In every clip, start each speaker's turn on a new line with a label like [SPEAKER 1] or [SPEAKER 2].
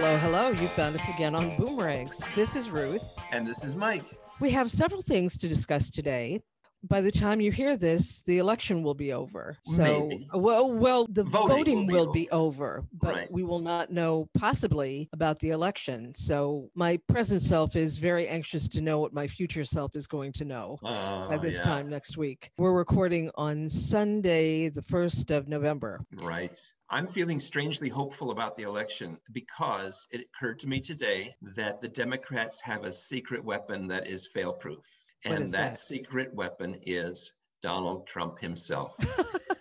[SPEAKER 1] Hello, hello. you found us again on Boomerangs. This is Ruth.
[SPEAKER 2] And this is Mike.
[SPEAKER 1] We have several things to discuss today. By the time you hear this, the election will be over. So,
[SPEAKER 2] Maybe.
[SPEAKER 1] well, well, the
[SPEAKER 2] Voting
[SPEAKER 1] voting,
[SPEAKER 2] will
[SPEAKER 1] will,
[SPEAKER 2] be
[SPEAKER 1] be, over, but
[SPEAKER 2] Right.
[SPEAKER 1] we will not know possibly about the election. So, my present self is very anxious to know what my future self is going to know
[SPEAKER 2] Uh,
[SPEAKER 1] at this
[SPEAKER 2] yeah,
[SPEAKER 1] time next week. We're recording on Sunday, the 1st of November.
[SPEAKER 2] Right. I'm feeling strangely hopeful about the election because it occurred to me today that the Democrats have a secret weapon that is fail proof. And that,
[SPEAKER 1] that?
[SPEAKER 2] secret weapon is Donald Trump himself.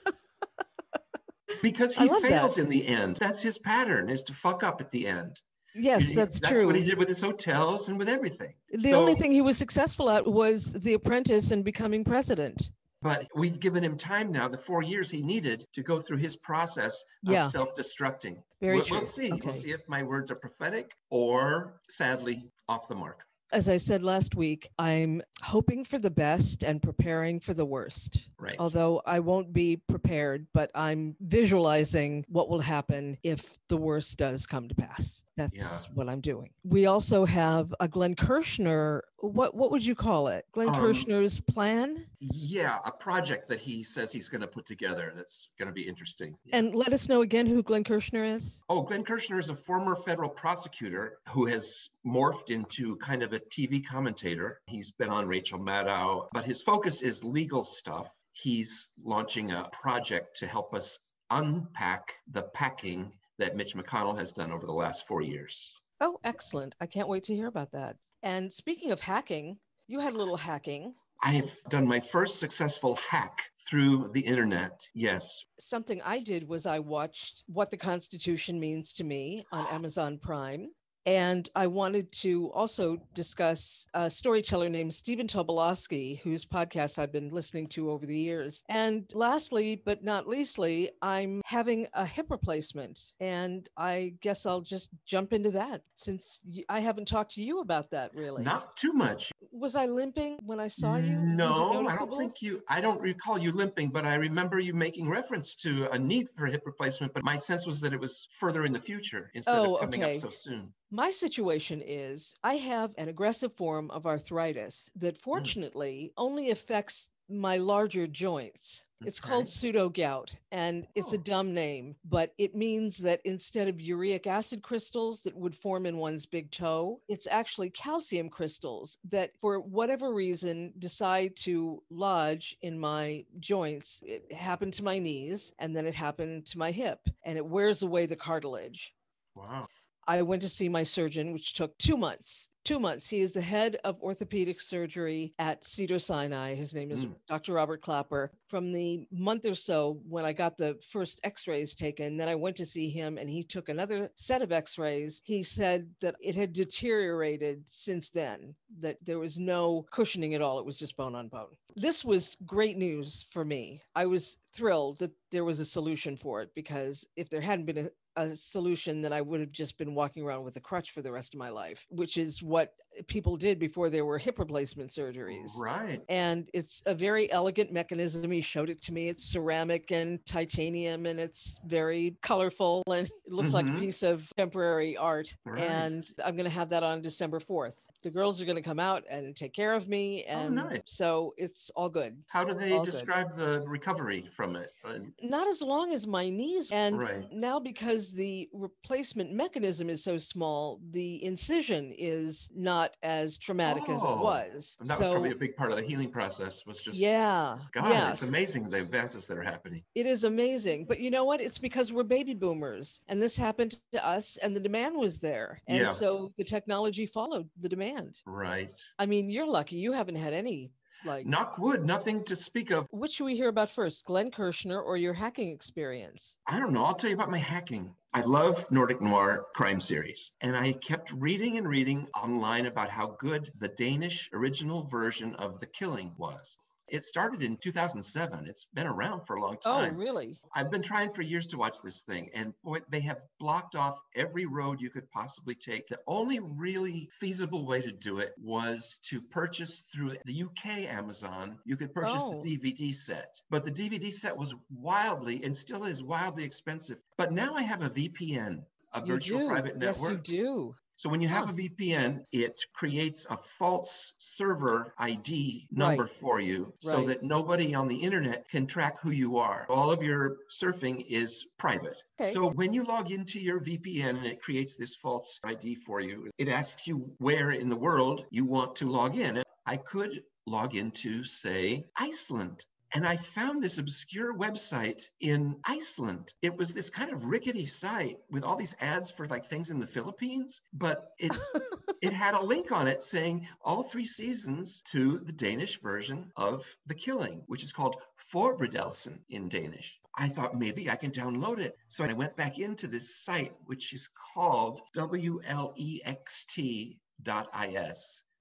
[SPEAKER 2] because he
[SPEAKER 1] love that.
[SPEAKER 2] fails in the end. That's his pattern is to fuck up at the end.
[SPEAKER 1] Yes, that's,
[SPEAKER 2] That's
[SPEAKER 1] true.
[SPEAKER 2] what he did with his hotels and with everything.
[SPEAKER 1] The only thing he was successful at was The Apprentice and becoming president.
[SPEAKER 2] But we've given him time now, the four years he needed to go through his process of
[SPEAKER 1] Yeah.
[SPEAKER 2] self-destructing.
[SPEAKER 1] Very
[SPEAKER 2] we'll,
[SPEAKER 1] true.
[SPEAKER 2] we'll see.
[SPEAKER 1] Okay.
[SPEAKER 2] We'll see if my words are prophetic or sadly off the mark.
[SPEAKER 1] As I said last week, I'm hoping for the best and preparing for the worst.
[SPEAKER 2] Right.
[SPEAKER 1] Although I won't be prepared, but I'm visualizing what will happen if the worst does come to pass. That's
[SPEAKER 2] Yeah.
[SPEAKER 1] what I'm doing. We also have a Glenn Kirshner. What what would you call it? Glenn
[SPEAKER 2] Um,
[SPEAKER 1] Kirshner's plan.
[SPEAKER 2] yeah, a project that he says he's going to put together that's going to be interesting.
[SPEAKER 1] And let us know again who Glenn Kirshner is.
[SPEAKER 2] Oh, Glenn Kirshner is a former federal prosecutor who has morphed into kind of a TV commentator. He's been on Rachel Maddow, but his focus is legal stuff. He's launching a project to help us unpack the packing that Mitch McConnell has done over the last four years.
[SPEAKER 1] Oh, excellent. I can't wait to hear about that. And speaking of hacking, you had a little hacking.
[SPEAKER 2] I've done my first successful hack through the internet. Yes.
[SPEAKER 1] Something I did was I watched What the Constitution Means to Me on Amazon Prime. And I wanted to also discuss a storyteller named Stephen Tobolowsky, whose podcast I've been listening to over the years. And lastly, but not leastly, I'm having a hip replacement. And I guess I'll just jump into that since I haven't talked to you about that really.
[SPEAKER 2] Not too much.
[SPEAKER 1] Was I limping when I saw you?
[SPEAKER 2] No, I don't think you, I don't recall you limping, but I remember you making reference to a need for hip replacement. But my sense was that it was further in the future instead
[SPEAKER 1] Oh,
[SPEAKER 2] of coming
[SPEAKER 1] okay.
[SPEAKER 2] up so soon.
[SPEAKER 1] My situation is I have an aggressive form of arthritis that mm. fortunately only affects my larger joints. It's called pseudo gout and it's a
[SPEAKER 2] Oh.
[SPEAKER 1] dumb name, but it means that instead of uric acid crystals that would form in one's big toe, it's actually calcium crystals that, for whatever reason, decide to lodge in my joints. It happened to my knees and then it happened to my hip and it wears away the cartilage.
[SPEAKER 2] Wow.
[SPEAKER 1] I went to see my surgeon, which took two months. Two months. He is the head of orthopedic surgery at Cedar Sinai. His name is
[SPEAKER 2] Mm.
[SPEAKER 1] Dr. Robert Clapper. From the month or so when I got the first x rays taken, then I went to see him and he took another set of x rays. He said that it had deteriorated since then, that there was no cushioning at all. It was just bone on bone. This was great news for me. I was thrilled that there was a solution for it because if there hadn't been a a solution that I would have just been walking around with a crutch for the rest of my life, which is what people did before there were hip replacement surgeries.
[SPEAKER 2] Right.
[SPEAKER 1] And it's a very elegant mechanism. He showed it to me. It's ceramic and titanium and it's very colorful and it looks like a
[SPEAKER 2] Mhm.
[SPEAKER 1] piece of temporary art.
[SPEAKER 2] Right.
[SPEAKER 1] And I'm going to have that on December 4th. The girls are going to come out and take care of me. And
[SPEAKER 2] Oh, nice.
[SPEAKER 1] so it's all good.
[SPEAKER 2] How do they
[SPEAKER 1] All good.
[SPEAKER 2] describe the recovery from it? Uh,
[SPEAKER 1] not as long as my knees and
[SPEAKER 2] Right.
[SPEAKER 1] now because the replacement mechanism is so small the incision is not as traumatic as it
[SPEAKER 2] Oh,
[SPEAKER 1] was
[SPEAKER 2] And that
[SPEAKER 1] so
[SPEAKER 2] was probably a big part of the healing process was just,
[SPEAKER 1] yeah
[SPEAKER 2] God,
[SPEAKER 1] yes.
[SPEAKER 2] it's amazing the advances that are happening.
[SPEAKER 1] it is amazing but you know what it's because we're baby boomers and this happened to us and the demand was there and
[SPEAKER 2] Yeah.
[SPEAKER 1] so the technology followed the demand
[SPEAKER 2] Right.
[SPEAKER 1] i mean you're lucky you haven't had any like
[SPEAKER 2] Knock wood, nothing to speak of.
[SPEAKER 1] which should we hear about first glenn kirshner or your hacking experience
[SPEAKER 2] I don't know. I'll tell you about my hacking. I love Nordic noir crime series. And I kept reading and reading online about how good the Danish original version of The Killing was. It started in 2007. It's been around for a long time.
[SPEAKER 1] oh really
[SPEAKER 2] I've been trying for years to watch this thing, and boy, they have blocked off every road you could possibly take. The only really feasible way to do it was to purchase through the UK Amazon. You could purchase
[SPEAKER 1] Oh.
[SPEAKER 2] the DVD set, but the DVD set was wildly and still is wildly expensive. But now I have a VPN. a virtual private
[SPEAKER 1] Yes,
[SPEAKER 2] network.
[SPEAKER 1] you do.
[SPEAKER 2] So when you have a VPN, it creates a false server ID number
[SPEAKER 1] Right.
[SPEAKER 2] for you so
[SPEAKER 1] Right.
[SPEAKER 2] that nobody on the internet can track who you are. All of your surfing is private.
[SPEAKER 1] Okay.
[SPEAKER 2] So when you log into your VPN and it creates this false ID for you, it asks you where in the world you want to log in. And I could log into, say, Iceland. And I found this obscure website in Iceland. It was this kind of rickety site with all these ads for like things in the Philippines, but it it had a link on it saying all three seasons to the Danish version of The Killing, which is called Forbrydelsen in Danish. I thought maybe I can download it. So I went back into this site, which is called WLEXT.is.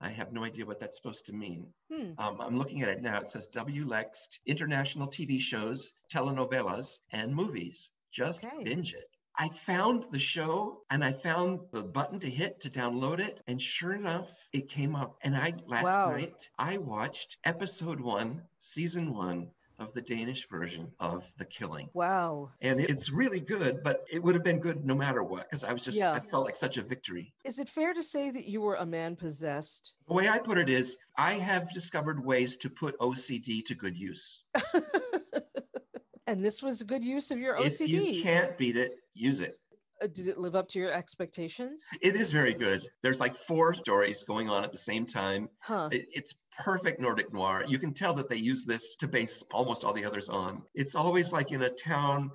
[SPEAKER 2] I have no idea what that's supposed to mean.
[SPEAKER 1] Hmm.
[SPEAKER 2] Um, I'm looking at it now. It says WLEXT, international TV shows, telenovelas, and movies. Just
[SPEAKER 1] Okay.
[SPEAKER 2] binge it. I found the show and I found the button to hit to download it. And sure enough, it came up. And I, last
[SPEAKER 1] Wow.
[SPEAKER 2] night, I watched episode one, season one of the Danish version of The Killing.
[SPEAKER 1] Wow.
[SPEAKER 2] And it's really good, but it would have been good no matter what, because I was just,
[SPEAKER 1] Yeah.
[SPEAKER 2] I felt like such a victory.
[SPEAKER 1] Is it fair to say that you were a man possessed?
[SPEAKER 2] The way I put it is, I have discovered ways to put OCD to good use.
[SPEAKER 1] and this was a good use of your OCD.
[SPEAKER 2] If you can't beat it, use it.
[SPEAKER 1] Uh, Did it live up to your expectations?
[SPEAKER 2] It is very good. There's like four stories going on at the same time.
[SPEAKER 1] Huh.
[SPEAKER 2] It- it's perfect Nordic noir. You can tell that they use this to base almost all the others on. It's always like in a town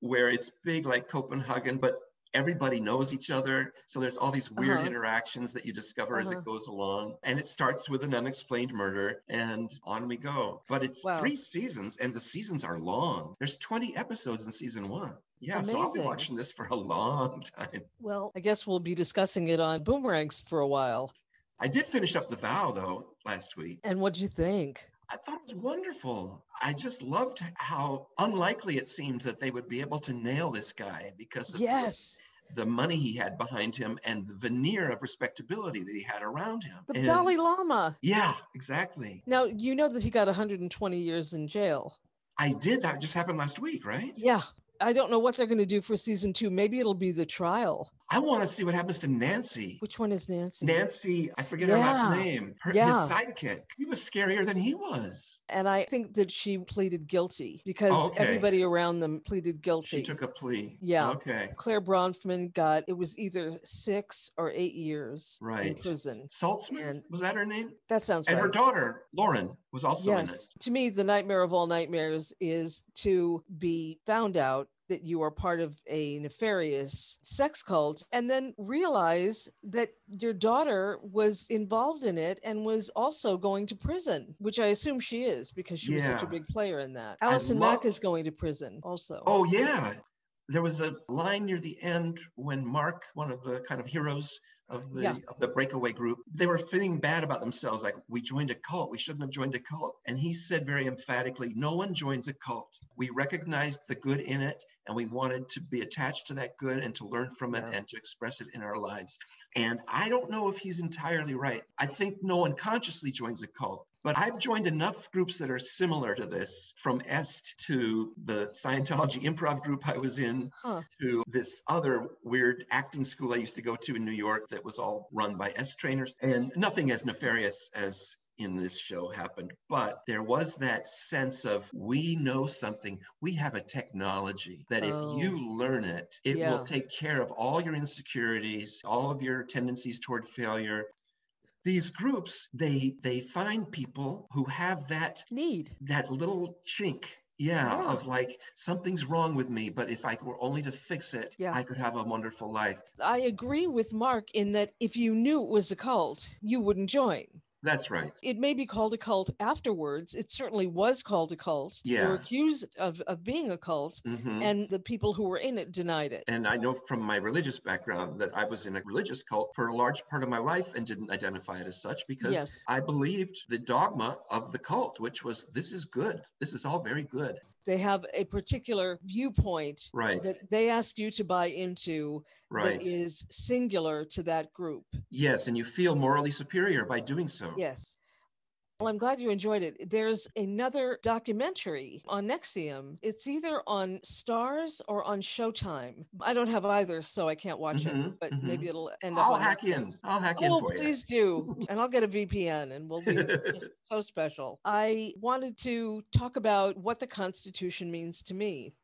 [SPEAKER 2] where it's big, like Copenhagen, but everybody knows each other. So there's all these weird
[SPEAKER 1] Uh-huh.
[SPEAKER 2] interactions that you discover as
[SPEAKER 1] Uh-huh.
[SPEAKER 2] it goes along. And it starts with an unexplained murder, and on we go. But it's
[SPEAKER 1] Wow.
[SPEAKER 2] three seasons, and the seasons are long. There's 20 episodes in season one. Yeah, so I'll be watching this for a long time.
[SPEAKER 1] Well, I guess we'll be discussing it on Boomerangs for a while.
[SPEAKER 2] I did finish up The Vow, though, last week.
[SPEAKER 1] And what'd you think?
[SPEAKER 2] I thought it was wonderful. I just loved how unlikely it seemed that they would be able to nail this guy because of the-
[SPEAKER 1] Yes.
[SPEAKER 2] the, money he had behind him and the veneer of respectability that he had around him.
[SPEAKER 1] The
[SPEAKER 2] And-
[SPEAKER 1] Dalai Lama.
[SPEAKER 2] Yeah, exactly.
[SPEAKER 1] Now, you know that he got 120 years in jail.
[SPEAKER 2] I did. That just happened last week, right?
[SPEAKER 1] Yeah. I don't know what they're going to do for season two. Maybe it'll be the trial.
[SPEAKER 2] I want to see what happens to Nancy.
[SPEAKER 1] Which one is Nancy?
[SPEAKER 2] Nancy, I forget her last name. Her,
[SPEAKER 1] Yeah.
[SPEAKER 2] His sidekick. He was scarier than he was.
[SPEAKER 1] And I think that she pleaded guilty because
[SPEAKER 2] Oh, okay.
[SPEAKER 1] everybody around them pleaded guilty.
[SPEAKER 2] She took a plea.
[SPEAKER 1] Yeah.
[SPEAKER 2] Okay.
[SPEAKER 1] Clare Bronfman got it was either six or eight years in
[SPEAKER 2] Right.
[SPEAKER 1] prison.
[SPEAKER 2] Salzman?
[SPEAKER 1] And-
[SPEAKER 2] was that her name?
[SPEAKER 1] That sounds
[SPEAKER 2] And
[SPEAKER 1] right.
[SPEAKER 2] her daughter, Lauren, was also in it.
[SPEAKER 1] yes. To me, the nightmare of all nightmares is to be found out that you are part of a nefarious sex cult and then realize that your daughter was involved in it and was also going to prison, which I assume she is because she was such a big player in that. Allison Mack is going to prison also.
[SPEAKER 2] Oh yeah. There was a line near the end when Mark, one of the kind of heroes of the
[SPEAKER 1] Yeah.
[SPEAKER 2] of the breakaway group, they were feeling bad about themselves, like we joined a cult. We shouldn't have joined a cult. And he said very emphatically, no one joins a cult. We recognized the good in it and we wanted to be attached to that good and to learn from it
[SPEAKER 1] Yeah.
[SPEAKER 2] and to express it in our lives. And I don't know if he's entirely right. I think no one consciously joins a cult. But I've joined enough groups that are similar to this, from EST to the Scientology improv group I was in,
[SPEAKER 1] Huh.
[SPEAKER 2] to this other weird acting school I used to go to in New York that was all run by S trainers. And nothing as nefarious as in this show happened, but there was that sense of we know something, we have a technology that if
[SPEAKER 1] Oh.
[SPEAKER 2] you learn it, it
[SPEAKER 1] Yeah.
[SPEAKER 2] will take care of all your insecurities, all of your tendencies toward failure. These groups, they they find people who have that
[SPEAKER 1] Need.
[SPEAKER 2] that little chink yeah,
[SPEAKER 1] Yeah.
[SPEAKER 2] of like something's wrong with me but if i were only to fix it
[SPEAKER 1] Yeah.
[SPEAKER 2] i could have a wonderful life
[SPEAKER 1] I agree with Mark in that if you knew it was a cult, you wouldn't join.
[SPEAKER 2] That's right
[SPEAKER 1] It may be called a cult afterwards. It certainly was called a cult. They were accused of, of being a cult,
[SPEAKER 2] Mhm.
[SPEAKER 1] and the people who were in it denied it.
[SPEAKER 2] and i know from my religious background that i was in a religious cult for a large part of my life and didn't identify it as such because
[SPEAKER 1] Yes.
[SPEAKER 2] i believed the dogma of the cult which was this is good this is all very good
[SPEAKER 1] They have a particular viewpoint
[SPEAKER 2] right
[SPEAKER 1] that they ask you to buy into
[SPEAKER 2] right
[SPEAKER 1] that is singular to that group.
[SPEAKER 2] yes and you feel morally superior by doing so
[SPEAKER 1] Yes. Well, I'm glad you enjoyed it. There's another documentary on NXIVM. It's either on Starz or on Showtime. I don't have either, so I can't watch
[SPEAKER 2] Mhm,
[SPEAKER 1] it, but
[SPEAKER 2] mhm.
[SPEAKER 1] maybe it'll end up.
[SPEAKER 2] I'll hack
[SPEAKER 1] Netflix.
[SPEAKER 2] in. I'll hack in
[SPEAKER 1] Oh,
[SPEAKER 2] for you.
[SPEAKER 1] please do. And I'll get a VPN and we'll be so special. I wanted to talk about what the Constitution means to me.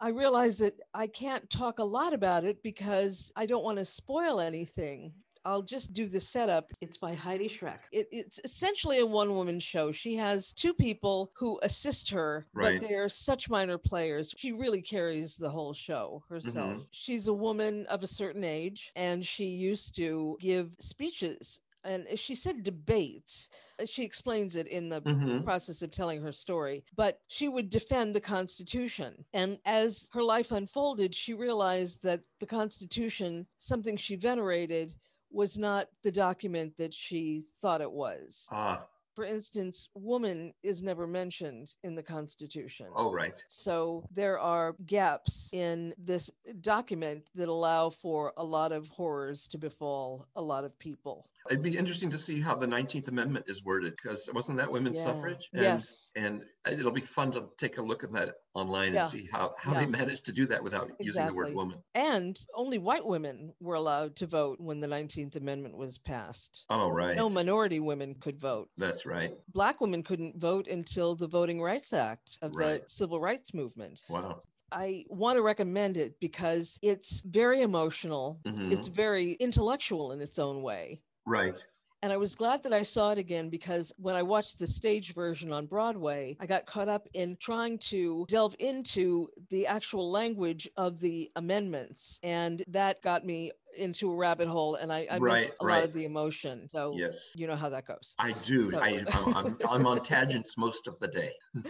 [SPEAKER 1] I realize that I can't talk a lot about it because I don't want to spoil anything. I'll just do the setup.
[SPEAKER 3] It's by Heidi Schreck.
[SPEAKER 1] It, it's essentially a one woman show. She has two people who assist her,
[SPEAKER 2] Right.
[SPEAKER 1] but they're such minor players. She really carries the whole show herself.
[SPEAKER 2] Mhm.
[SPEAKER 1] She's a woman of a certain age, and she used to give speeches. And she said debates. She explains it in the
[SPEAKER 2] Mhm.
[SPEAKER 1] process of telling her story, but she would defend the Constitution. And as her life unfolded, she realized that the Constitution, something she venerated, was not the document that she thought it was.
[SPEAKER 2] Ah,
[SPEAKER 1] For instance, woman is never mentioned in the Constitution.
[SPEAKER 2] oh, right.
[SPEAKER 1] So there are gaps in this document that allow for a lot of horrors to befall a lot of people.
[SPEAKER 2] It'd be interesting to see how the 19th Amendment is worded because wasn't that women's
[SPEAKER 1] Yeah.
[SPEAKER 2] suffrage? And,
[SPEAKER 1] Yes.
[SPEAKER 2] And it'll be fun to take a look at that online
[SPEAKER 1] Yeah.
[SPEAKER 2] and see how, how
[SPEAKER 1] Yeah.
[SPEAKER 2] they managed to do that without using the word woman.
[SPEAKER 1] And only white women were allowed to vote when the 19th Amendment was passed.
[SPEAKER 2] Oh, right.
[SPEAKER 1] No minority women could vote.
[SPEAKER 2] That's right.
[SPEAKER 1] Black women couldn't vote until the Voting Rights Act of
[SPEAKER 2] Right.
[SPEAKER 1] the Civil Rights Movement.
[SPEAKER 2] Wow.
[SPEAKER 1] I want to recommend it because it's very emotional,
[SPEAKER 2] Mhm.
[SPEAKER 1] it's very intellectual in its own way.
[SPEAKER 2] Right.
[SPEAKER 1] And I was glad that I saw it again because when I watched the stage version on Broadway, I got caught up in trying to delve into the actual language of the amendments. And that got me into a rabbit hole and I, I
[SPEAKER 2] Right,
[SPEAKER 1] missed a lot of the emotion. So
[SPEAKER 2] Yes.
[SPEAKER 1] you know how that goes.
[SPEAKER 2] I do.
[SPEAKER 1] So-
[SPEAKER 2] I, I'm, I'm, I'm on tangents most of the day.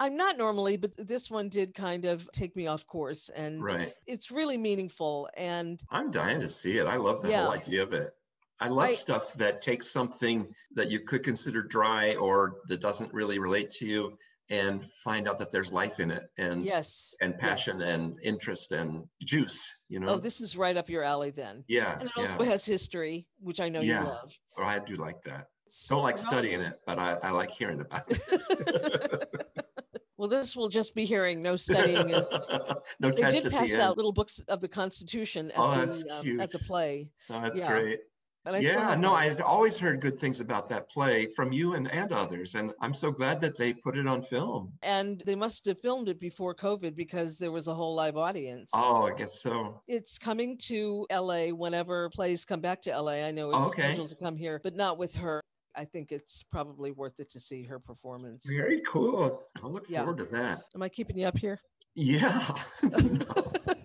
[SPEAKER 1] I'm not normally, but this one did kind of take me off course and
[SPEAKER 2] Right.
[SPEAKER 1] it's really meaningful. And
[SPEAKER 2] I'm dying to see it. I love the
[SPEAKER 1] Yeah.
[SPEAKER 2] whole idea of it. I love stuff that takes something that you could consider dry or that doesn't really relate to you and find out that there's life in it and
[SPEAKER 1] yes.
[SPEAKER 2] and
[SPEAKER 1] yes.
[SPEAKER 2] passion and interest and juice, you know?
[SPEAKER 1] Oh, this is right up your alley then.
[SPEAKER 2] yeah.
[SPEAKER 1] And it
[SPEAKER 2] yeah.
[SPEAKER 1] also has history, which I know
[SPEAKER 2] Yeah.
[SPEAKER 1] you love.
[SPEAKER 2] Oh, I do like that.
[SPEAKER 1] It's
[SPEAKER 2] Don't like studying it, but I, I like hearing about it.
[SPEAKER 1] well, this will just be hearing. No studying is.
[SPEAKER 2] no
[SPEAKER 1] They did
[SPEAKER 2] at
[SPEAKER 1] pass
[SPEAKER 2] the end.
[SPEAKER 1] out little books of the Constitution at,
[SPEAKER 2] Oh,
[SPEAKER 1] the,
[SPEAKER 2] that's
[SPEAKER 1] um, at the play.
[SPEAKER 2] Oh, that's
[SPEAKER 1] yeah.
[SPEAKER 2] great.
[SPEAKER 1] And I
[SPEAKER 2] Yeah, no. I'd always heard good things about that play from you and, and others. And I'm so glad that they put it on film.
[SPEAKER 1] And they must have filmed it before COVID because there was a whole live audience.
[SPEAKER 2] Oh, I guess so.
[SPEAKER 1] It's coming to LA whenever plays come back to LA. I know it's
[SPEAKER 2] Okay.
[SPEAKER 1] scheduled to come here, but not with her. I think it's probably worth it to see her performance.
[SPEAKER 2] Very cool. I'll look
[SPEAKER 1] Yeah.
[SPEAKER 2] forward to that.
[SPEAKER 1] Am I keeping you up here?
[SPEAKER 2] Yeah.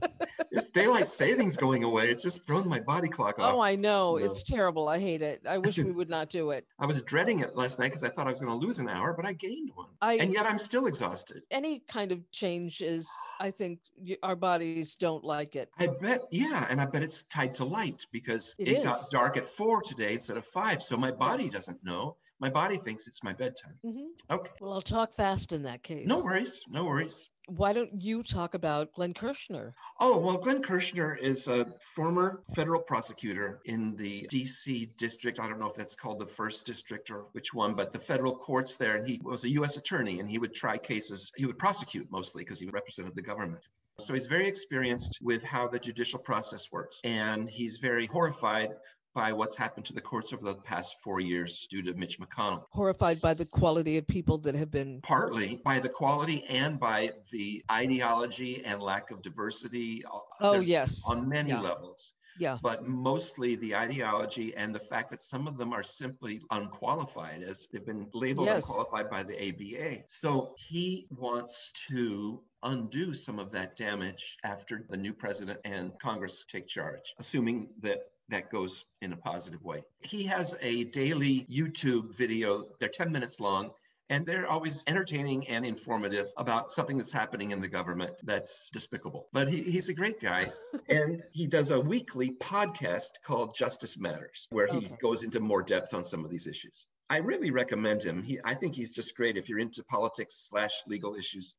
[SPEAKER 2] This daylight savings going away. It's just thrown my body clock off.
[SPEAKER 1] Oh, I know.
[SPEAKER 2] No.
[SPEAKER 1] It's terrible. I hate it. I wish we would not do it.
[SPEAKER 2] I was dreading it last night because I thought I was going to lose an hour, but I gained one.
[SPEAKER 1] I
[SPEAKER 2] and yet I'm still exhausted.
[SPEAKER 1] any kind of change is i think our bodies don't like it
[SPEAKER 2] I bet, yeah, and I bet it's tied to light because
[SPEAKER 1] It
[SPEAKER 2] it, got dark at four today instead of five. So my body doesn't know. My body thinks it's my bedtime.
[SPEAKER 1] Mhm.
[SPEAKER 2] Okay.
[SPEAKER 1] well i'll talk fast in that case
[SPEAKER 2] No worries. No worries.
[SPEAKER 1] why don't you talk about glenn kirshner
[SPEAKER 2] Oh, well, Glenn Kirshner is a former federal prosecutor in the DC district. I don't know if that's called the first district or which one, but the federal courts there. And he was a US attorney and he would try cases, he would prosecute mostly because he represented the government. So he's very experienced with how the judicial process works. And he's very horrified by what's happened to the courts over the past four years due to Mitch McConnell.
[SPEAKER 1] horrified by the quality of people that have been
[SPEAKER 2] Partly by the quality and by the ideology and lack of diversity.
[SPEAKER 1] Uh, oh
[SPEAKER 2] There's-
[SPEAKER 1] yes
[SPEAKER 2] on many
[SPEAKER 1] Yeah.
[SPEAKER 2] levels,
[SPEAKER 1] yeah
[SPEAKER 2] but mostly the ideology and the fact that some of them are simply unqualified, as they've been labeled
[SPEAKER 1] Yes.
[SPEAKER 2] unqualified by the ABA. So he wants to undo some of that damage after the new president and Congress take charge, assuming that that goes in a positive way. He has a daily YouTube video, they're 10 minutes long. And they're always entertaining and informative about something that's happening in the government that's despicable. But he, he's a great guy. and he does a weekly podcast called Justice Matters, where he
[SPEAKER 1] Okay.
[SPEAKER 2] goes into more depth on some of these issues. I really recommend him. He, I think he's just great if you're into politics slash legal issues.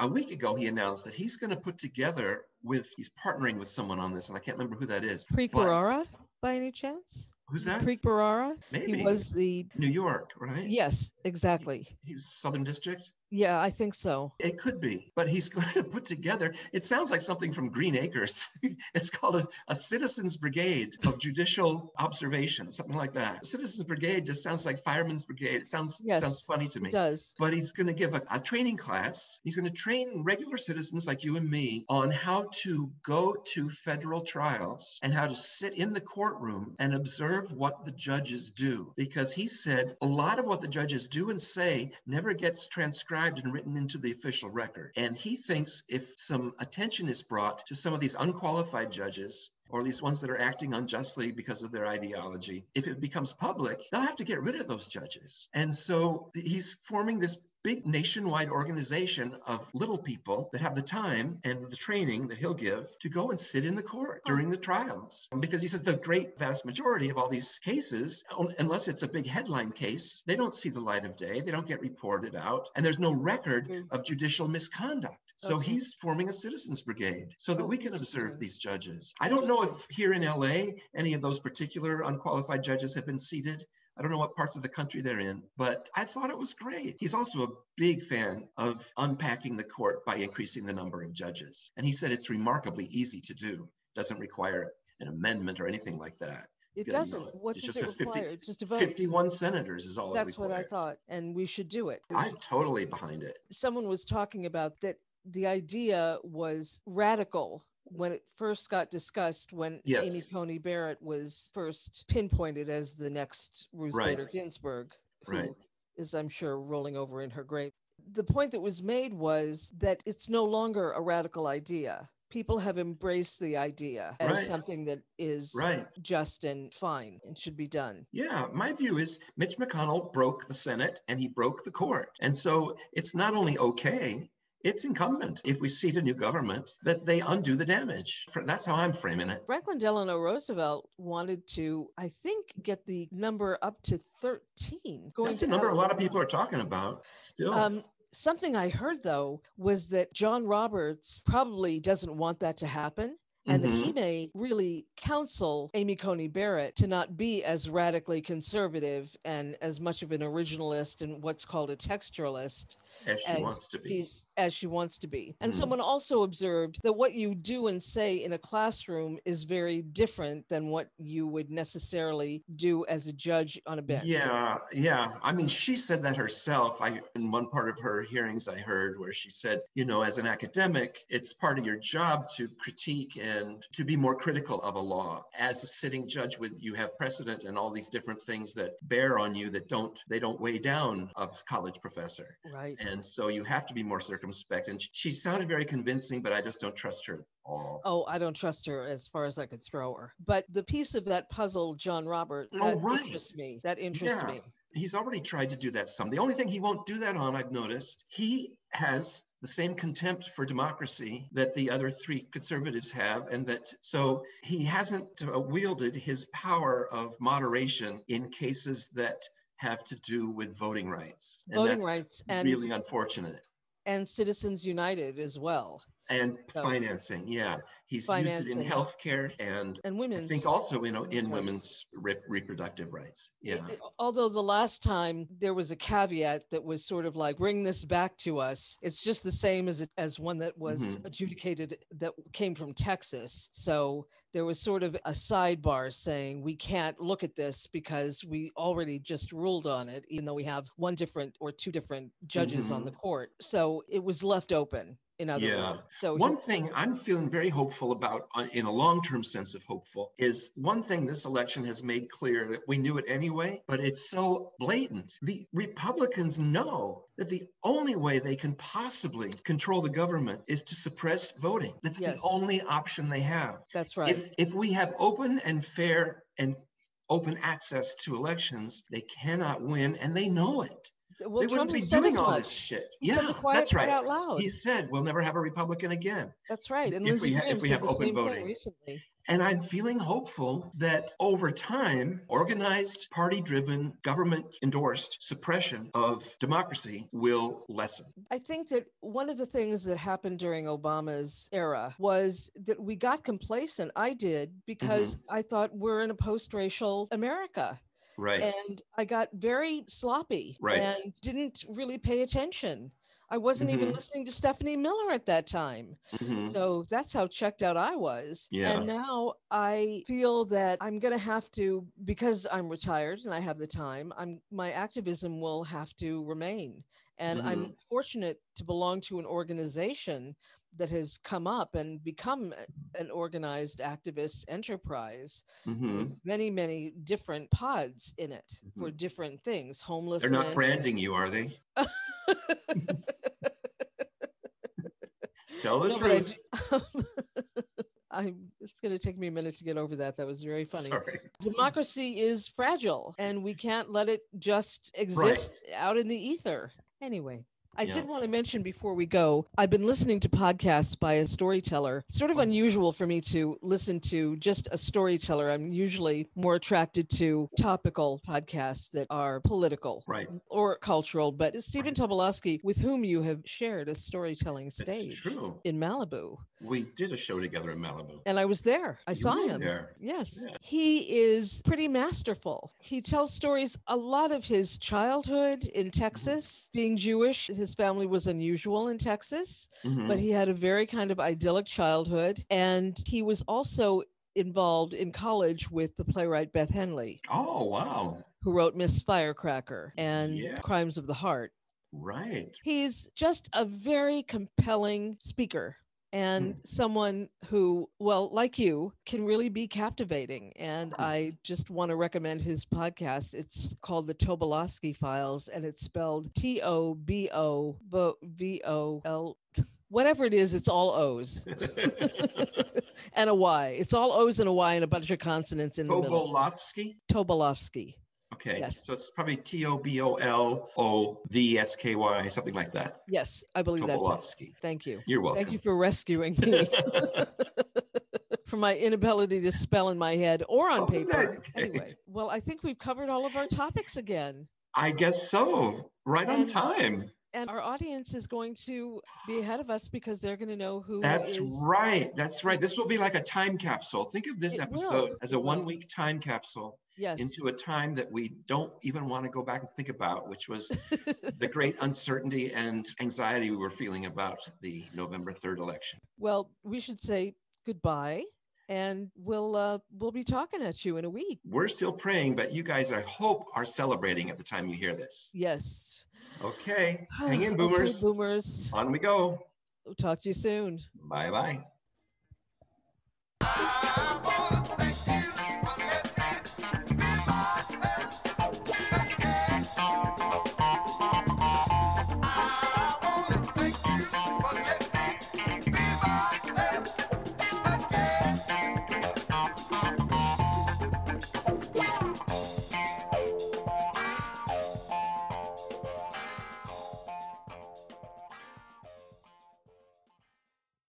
[SPEAKER 2] A week ago, he announced that he's going to put together with, he's partnering with someone on this, and I can't remember who that is.
[SPEAKER 1] pre
[SPEAKER 2] but-
[SPEAKER 1] by any chance
[SPEAKER 2] Who's that?
[SPEAKER 1] Preet Bharara.
[SPEAKER 2] Maybe
[SPEAKER 1] He was the
[SPEAKER 2] New York, right?
[SPEAKER 1] yes, exactly.
[SPEAKER 2] He was Southern District.
[SPEAKER 1] Yeah, I think so.
[SPEAKER 2] It could be, but he's going to put together. It sounds like something from Green Acres. it's called a, a Citizens Brigade of Judicial Observation, something like that. Citizens Brigade just sounds like Fireman's Brigade. It sounds
[SPEAKER 1] Yes,
[SPEAKER 2] sounds funny to me.
[SPEAKER 1] It does.
[SPEAKER 2] But he's going to give a, a training class. He's going to train regular citizens like you and me on how to go to federal trials and how to sit in the courtroom and observe what the judges do. Because he said a lot of what the judges do and say never gets transcribed and written into the official record. And he thinks if some attention is brought to some of these unqualified judges, or least ones that are acting unjustly because of their ideology, if it becomes public, they'll have to get rid of those judges. And so he's forming this big nationwide organization of little people that have the time and the training that he'll give to go and sit in the court during the trials. Because he says the great vast majority of all these cases, unless it's a big headline case, they don't see the light of day, they don't get reported out, and there's no record
[SPEAKER 1] Mm.
[SPEAKER 2] of judicial misconduct. So
[SPEAKER 1] Okay.
[SPEAKER 2] he's forming a citizens brigade so that we can observe these judges. I don't know if here in LA any of those particular unqualified judges have been seated. I don't know what parts of the country they're in, but I thought it was great. He's also a big fan of unpacking the court by increasing the number of judges. And he said it's remarkably easy to do, doesn't require an amendment or anything like that.
[SPEAKER 1] It doesn't. What
[SPEAKER 2] it's
[SPEAKER 1] does
[SPEAKER 2] just
[SPEAKER 1] it
[SPEAKER 2] a 50?
[SPEAKER 1] Just a vote.
[SPEAKER 2] 51 senators is all
[SPEAKER 1] That's what I thought, and we should do it.
[SPEAKER 2] I'm totally behind it.
[SPEAKER 1] Someone was talking about that the idea was radical when it first got discussed when Amy
[SPEAKER 2] Yes.
[SPEAKER 1] Coney Barrett was first pinpointed as the next Ruth
[SPEAKER 2] Right.
[SPEAKER 1] Bader Ginsburg, who
[SPEAKER 2] Right.
[SPEAKER 1] is, I'm sure, rolling over in her grave. The point that was made was that it's no longer a radical idea. People have embraced the idea as
[SPEAKER 2] Right.
[SPEAKER 1] something that is
[SPEAKER 2] Right.
[SPEAKER 1] just and fine and should be done.
[SPEAKER 2] Yeah, my view is Mitch McConnell broke the Senate and he broke the court. And so it's not only okay, it's incumbent if we seat a new government that they undo the damage. That's how I'm framing it.
[SPEAKER 1] Franklin Delano Roosevelt wanted to, I think, get the number up to 13. Going
[SPEAKER 2] That's the number a lot of people are talking about still.
[SPEAKER 1] Um, something I heard though was that John Roberts probably doesn't want that to happen. And that he
[SPEAKER 2] Mhm.
[SPEAKER 1] may really counsel Amy Coney Barrett to not be as radically conservative and as much of an originalist and what's called a textualist
[SPEAKER 2] as she
[SPEAKER 1] as
[SPEAKER 2] wants to be.
[SPEAKER 1] as she wants to be. And
[SPEAKER 2] Mhm.
[SPEAKER 1] someone also observed that what you do and say in a classroom is very different than what you would necessarily do as a judge on a bench.
[SPEAKER 2] Yeah, yeah. I mean, she said that herself. I in one part of her hearings I heard where she said, you know, as an academic, it's part of your job to critique and to be more critical of a law. As a sitting judge with you have precedent and all these different things that bear on you that don't they don't weigh down a college professor.
[SPEAKER 1] Right.
[SPEAKER 2] And so you have to be more circumspect. And she sounded very convincing, but I just don't trust her at all.
[SPEAKER 1] Oh, I don't trust her as far as I could throw her. But the piece of that puzzle, John Robert,
[SPEAKER 2] Oh,
[SPEAKER 1] that
[SPEAKER 2] right.
[SPEAKER 1] interests me. That interests
[SPEAKER 2] Yeah.
[SPEAKER 1] me.
[SPEAKER 2] He's already tried to do that some. The only thing he won't do that on, I've noticed, he has the same contempt for democracy that the other three conservatives have. And that so he hasn't uh, wielded his power of moderation in cases that have to do with voting rights. And
[SPEAKER 1] Voting rights and
[SPEAKER 2] really unfortunate.
[SPEAKER 1] and Citizens United as well.
[SPEAKER 2] And
[SPEAKER 1] So-
[SPEAKER 2] financing, yeah. He's used it in healthcare and
[SPEAKER 1] And
[SPEAKER 2] women
[SPEAKER 1] I
[SPEAKER 2] think also, you know, in women's re- reproductive rights. Yeah.
[SPEAKER 1] Although the last time there was a caveat that was sort of like, bring this back to us. It's just the same as it, as one that was
[SPEAKER 2] Mhm.
[SPEAKER 1] adjudicated that came from Texas. So there was sort of a sidebar saying we can't look at this because we already just ruled on it, even though we have one different or two different judges on the court. So it was left open. In other.
[SPEAKER 2] Yeah.
[SPEAKER 1] words, so
[SPEAKER 2] One thing I'm feeling very hopeful about, uh, in a long term sense of hopeful, is one thing this election has made clear that we knew it anyway, but it's so blatant. The Republicans know that the only way they can possibly control the government is to suppress voting. That's
[SPEAKER 1] Yes.
[SPEAKER 2] the only option they have.
[SPEAKER 1] that's right.
[SPEAKER 2] If, if we have open and fair and open access to elections, they cannot win, and they know it.
[SPEAKER 1] Well,
[SPEAKER 2] they
[SPEAKER 1] Trump
[SPEAKER 2] wouldn't be doing all
[SPEAKER 1] much.
[SPEAKER 2] this shit.
[SPEAKER 1] He
[SPEAKER 2] yeah,
[SPEAKER 1] said the quiet
[SPEAKER 2] that's right.
[SPEAKER 1] out loud.
[SPEAKER 2] He said we'll never have a Republican again.
[SPEAKER 1] That's right. And
[SPEAKER 2] if we ha- if we have open voting.
[SPEAKER 1] recently.
[SPEAKER 2] And I'm feeling hopeful that over time, organized, party driven, government endorsed suppression of democracy will lessen.
[SPEAKER 1] I think that one of the things that happened during Obama's era was that we got complacent. I did because mm-hmm. I thought we're in a post racial America.
[SPEAKER 2] Right.
[SPEAKER 1] And I got very sloppy
[SPEAKER 2] right.
[SPEAKER 1] and didn't really pay attention. I wasn't mm-hmm. even listening to Stephanie Miller at that time. Mm-hmm. So that's how checked out I was.
[SPEAKER 2] Yeah.
[SPEAKER 1] And now I feel that I'm going to have to, because I'm retired and I have the time, I'm my activism will have to remain. And mm-hmm. I'm fortunate to belong to an organization that has come up and become an organized activist enterprise mm-hmm. with many many different pods in it mm-hmm. for different things homeless
[SPEAKER 2] they're not branding you are they tell the no, truth I,
[SPEAKER 1] I'm, it's going to take me a minute to get over that. That was very funny.
[SPEAKER 2] Sorry.
[SPEAKER 1] Democracy is fragile and we can't let it just exist right. out in the ether. Anyway, I yeah. did want to mention before we go, I've been listening to podcasts by a storyteller. Sort of mm. unusual for me to listen to just a storyteller. I'm usually more attracted to topical podcasts that are political
[SPEAKER 2] right.
[SPEAKER 1] or cultural. But Stephen right. Tobolowsky, with whom you have shared a storytelling
[SPEAKER 2] stage
[SPEAKER 1] in Malibu.
[SPEAKER 2] We did a show together in Malibu.
[SPEAKER 1] And I was there. I
[SPEAKER 2] you
[SPEAKER 1] saw him.
[SPEAKER 2] There.
[SPEAKER 1] Yes. Yeah. He is pretty masterful. He tells stories a lot of his childhood in mm-hmm. Texas, mm-hmm. being Jewish. His family was unusual in Texas, mm-hmm. but he had a very kind of idyllic childhood. And he was also involved in college with the playwright Beth Henley.
[SPEAKER 2] Oh, wow.
[SPEAKER 1] Who wrote Miss Firecracker and yeah. Crimes of the Heart.
[SPEAKER 2] Right.
[SPEAKER 1] He's just a very compelling speaker and mm. someone who, well, like you, can really be captivating. And mm. I just want to recommend his podcast. It's called The Tobolowsky Files, and it's spelled T O B O V O L. Whatever it is, it's all O's and a Y. It's all O's and a Y and a bunch of consonants in the middle.
[SPEAKER 2] Tobolowsky?
[SPEAKER 1] Tobolowsky.
[SPEAKER 2] Okay. Yes. So it's probably T O B O L O V S K Y, something like that.
[SPEAKER 1] Yes, I believe that's it. Thank you.
[SPEAKER 2] You're welcome.
[SPEAKER 1] Thank you for rescuing me from my inability to spell in my head or on oh, paper. Okay. Anyway, well, I think we've covered all of our topics again.
[SPEAKER 2] I guess so. Right and, on time.
[SPEAKER 1] And our audience is going to be ahead of us because they're going to know who.
[SPEAKER 2] That's right. That's right. This will be like a time capsule. Think of this it episode will. as a one week time capsule
[SPEAKER 1] yes.
[SPEAKER 2] into a time that we don't even want to go back and think about, which was the great uncertainty and anxiety we were feeling about the November 3rd election.
[SPEAKER 1] Well, we should say goodbye and we'll uh, we'll be talking at you in a week.
[SPEAKER 2] We're still praying, but you guys, I hope, are celebrating at the time you hear this.
[SPEAKER 1] Yes.
[SPEAKER 2] Okay. Hang in, boomers.
[SPEAKER 1] Okay, boomers.
[SPEAKER 2] On we go.
[SPEAKER 1] We'll talk to you soon.
[SPEAKER 2] Bye bye.